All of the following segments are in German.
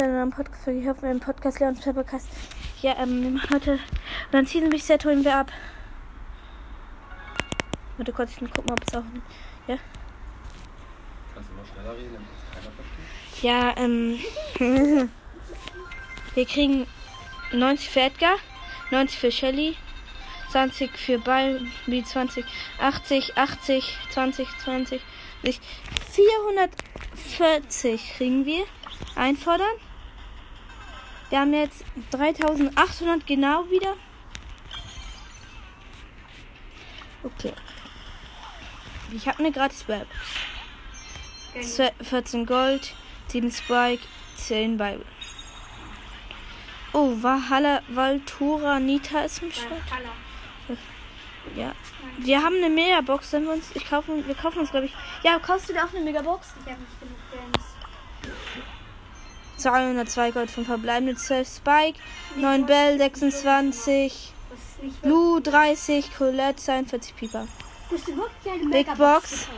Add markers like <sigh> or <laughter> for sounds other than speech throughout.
zu einer neuen Podcast-Folge. Ich hoffe, wir Podcast Leons Podcast. Ja, ähm, wir machen heute. Und dann ziehen mich Set holen wir ab. Warte kurz, ich guck mal, ob es auch. Ja? Kannst du noch schneller reden, damit es keiner versteht? Ja, ähm. <laughs> wir kriegen 90 für Edgar, 90 für Shelly, 20 für Balbi, 20, 80, 80, 20, 20, 440 kriegen wir. Einfordern. Wir haben jetzt 3800 genau wieder. Okay. Ich habe eine gratis Web. 14 Gold, 7 Spike, 10 Bible. Oh, Valhalla, Valtura, Nita ist im Start. Ja. Wir haben eine Megabox, wenn wir uns. Ich kaufen, wir kaufen uns, glaube ich. Ja, kaufst du dir auch eine Megabox? Ich habe nicht genug Gems. 202 Gold, 5 verbleibende 12 Spike, 9 Bell, 26, Das ist nicht Blue 30, Colette 42 Pieper, Big Box. gekauft?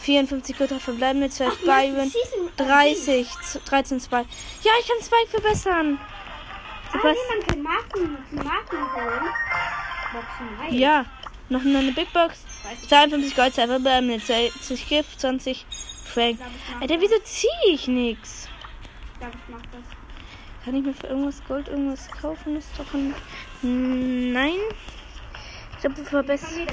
54 Gold, verbleibende 12 Ach, Max, Byron, Season- 30, 13 Spike. Ja, ich kann Spike verbessern. Ah, nee, Marken, nice. Ja, noch eine Big Box. 52 Gold, 2 verbleibende 20 Gift, 20 Frank. Alter, wieso ziehe ich nichts? Ich glaube, ich mach das. Kann ich mir für irgendwas Gold irgendwas kaufen? Ist doch ein. Nein. Ich glaube, wir verbessern.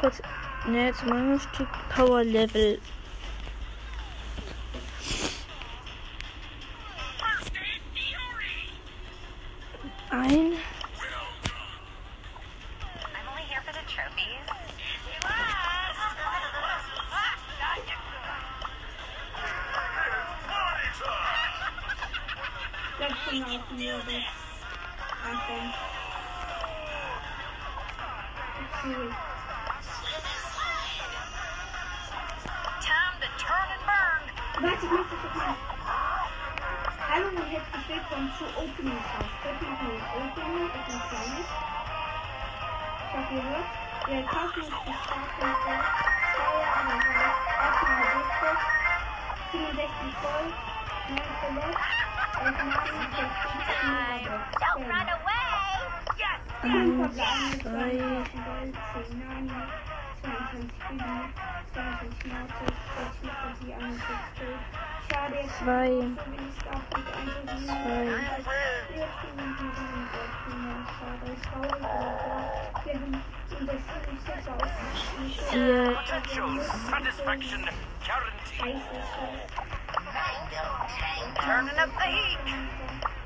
kurz. Ne, jetzt machen wir ein Stück Power Level. Ein. Time to turn and burn. Warte, ich das jetzt mal. Hallo und herzlich willkommen zu Opening. Heute machen wir ein Opening, Kleines. Ich hoffe, ihr hört. Wir kaufen uns die Startpunkte. Zwei, aber gleich. Erstmal eine Bigbox. 67 Gold. 9 Colette. 11 Marken. 15 Megabox. Don't run away. Eins, zwei. 22 Gold. 10 Nani. 22 Bibi. 22 Mortis. 40 Fantasie. 61 Gold. Schade, jetzt Zwei. Vier. Satisfaction guaranteed. Turning the heat.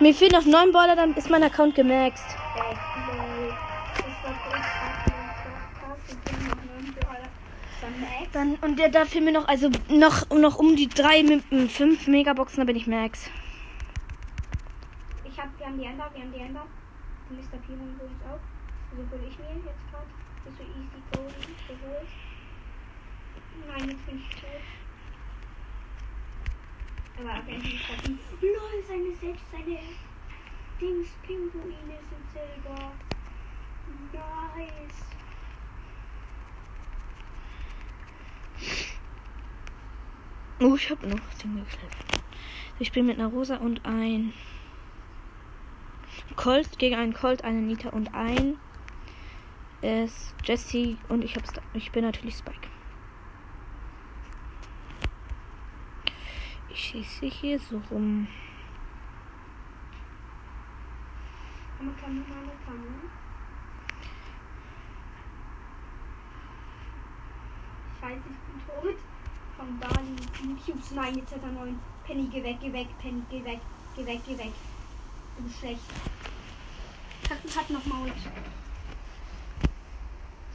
Mir fehlen noch neun Baller, dann ist mein Account gemaxt. Dann, und der, da fehlen mir noch, also noch, noch um die drei, mit- fünf Megaboxen, da bin ich Max. Ich hab, wir haben die Ender, wir haben die Ender. Mr. P holen wir uns auch. Also hole ich mir jetzt gerade. Ist so easy golden geholt. Nein, jetzt bin ich tot. Aber ab endlich getroffen. Lol, seine selbst, seine Dings, Pinguine sind selber. Nice. Oh, ich habe noch den geklebt. Ich spiele mit einer Rosa und ein Colt gegen einen Colt, eine Nita und ein ist Jesse und ich hab's. Ich bin natürlich Spike. Ich schieße hier so rum. Kann man mal fangen? Scheiße, ich bin tot. Von Bali, YouTubes, nein, jetzt hat er neun. Penny, geh weg, geh weg, Penny, geh weg, geh weg, geh weg. Du schlecht. Hat, hat noch Maul.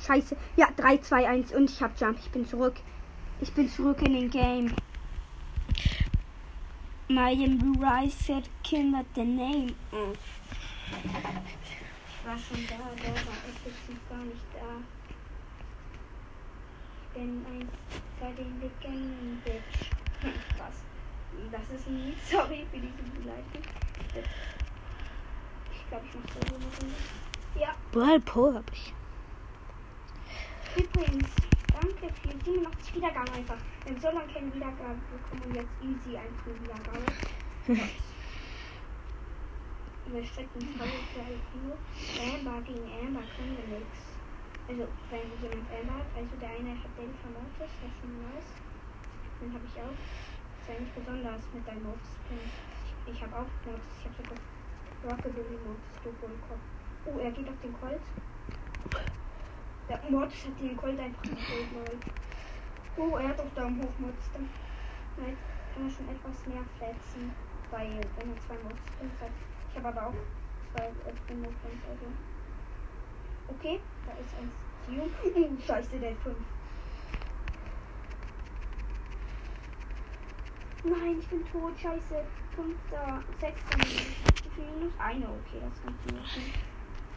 Scheiße. Ja, 3, 2, 1 und ich hab Jump. Ich bin zurück. Ich bin zurück in den Game. Miami Rice said at the name. Oh. Ich war schon da, der war effektiv gar nicht da. Ich bin ein bei den Legenden, Bitch. <laughs> Was? Das ist ein sorry für diese Beleidigung. Ich glaube, ich mache so eine Runde. Ja, Whirlpool hab ich. Übrigens, danke für 87 Wiedergaben einfach. Wir haben so lange keine Wiedergaben bekommen und jetzt easy einfach Wiedergabe. <laughs> Wir strecken voll für Alpino. Amber gegen Amber können wir nix. Also, wenn jemand Amber hat, also der eine hat den von Mortis, das ist schon nice. Den habe ich auch. Ist ja nicht besonders mit deinem Mortis-Pin. Ich, ich habe auch Mortis, ich habe sogar Rockabilly Mortis Doku im Kopf. Oh, er geht auf den Colt. Der Mortis hat den Colt einfach geholt, Leute. Oh, er hat auch Daumen hoch, Mortis. Dann kann er schon etwas mehr fletzen, weil wenn er zwei Mortis hat. Ich habe aber auch zwei äh, Primo Pins, also. Okay, da ist ein. Oh, <laughs> scheiße, der hat fünf. Nein, ich bin tot, scheiße. Fünfter, sechster, minus eine, okay, das funktioniert nicht.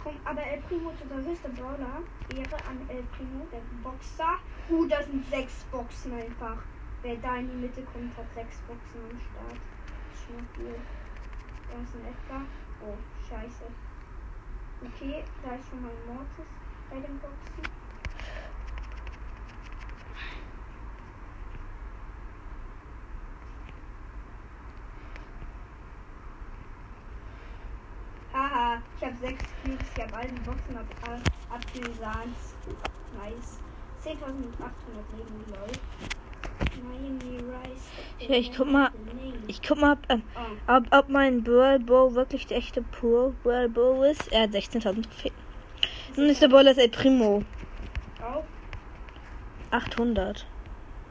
Komm, aber El Primo ist unser höchster Brawler. Ehre an El Primo, der Boxer. Uh, das sind sechs Boxen einfach. Wer da in die Mitte kommt, hat sechs Boxen am Start. Das ist schon viel. Da ist ein Edgar. Oh, scheiße. Okay, da ist schon mal ein Mortis bei den Boxen. Haha, ich habe sechs Cubes, ich habe die Boxen ab, ab, abgesahnt. Nice. 10.800 Leben, lol. Miami Rice. Ja, ich guck mal- Ich guck mal, ob, ähm, ob, ob mein Whirl Bow wirklich der echte Pur Whirl Bow ist. Er hat 16.000 Trophäen. Nun ist der Brawler El Primo. Auf. 800.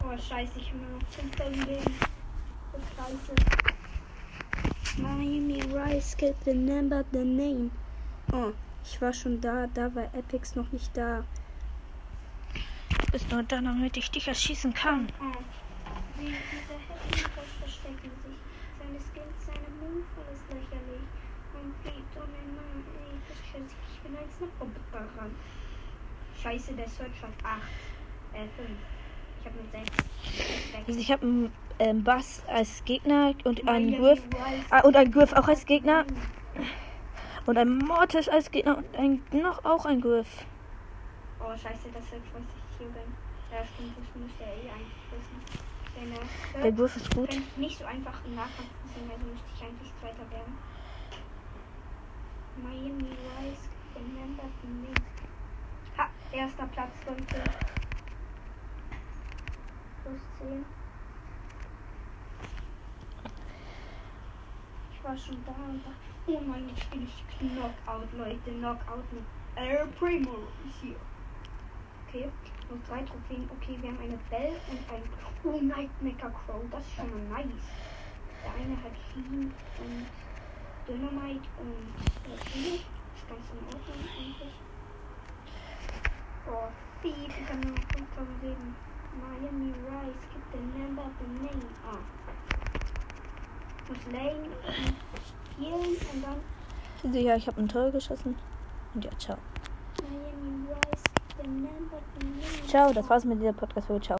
Oh, scheiße, ich habe nur noch 5000 Leben. Das scheiße. Miami Rice, get the number, the name. Oh, ich war schon da, da war Epix noch nicht da. Du bist nur da, damit ich dich erschießen kann. Oh. Sie, diese Heckenboss verstecken sich. Seine Skills, seine Move, alles lächerlich. Und oh mein Mann, ey, das schätze ich, bin ein Snapper ran. Scheiße, der Search hat 8. Äh, 5. Ich habe nur 6. Also ich habe einen ähm, Bass als Gegner und einen Griff. Ah, und einen Griff auch als Gegner. Und ein Mortis als Gegner und ein, noch auch ein Griff. Oh, scheiße, das Search weiß ich hier bin. Ja, stimmt, das muss ja eh eigentlich wissen. Denn Der der Griff ist gut. nicht so einfach im Nahkampf besiegen, also müsste ich eigentlich Zweiter werden. Miami Rice, remember me. Ha, erster Platz, Leute. Plus 10. war schon da und da. Oh nein, jetzt spiele ich Knockout, Leute. Knockout mit El Primo ist hier. Okay, noch drei Trophäen. Okay, wir haben eine Bell und ein Oh, Nightmaker Crow. Das ist schon mal nice. Der eine hat Clean und Dynamite und Rapide. Ist ganz in Ordnung eigentlich. Oh. Ich habe nur noch 5000 Leben. Miami Rice. Gibt the number, the name. Ah. Muss Lane und healen und dann Also ja, ich habe ein Tor geschossen. Und ja, ciao. Ciao, das war's mit dieser Podcast-Folge. Ciao.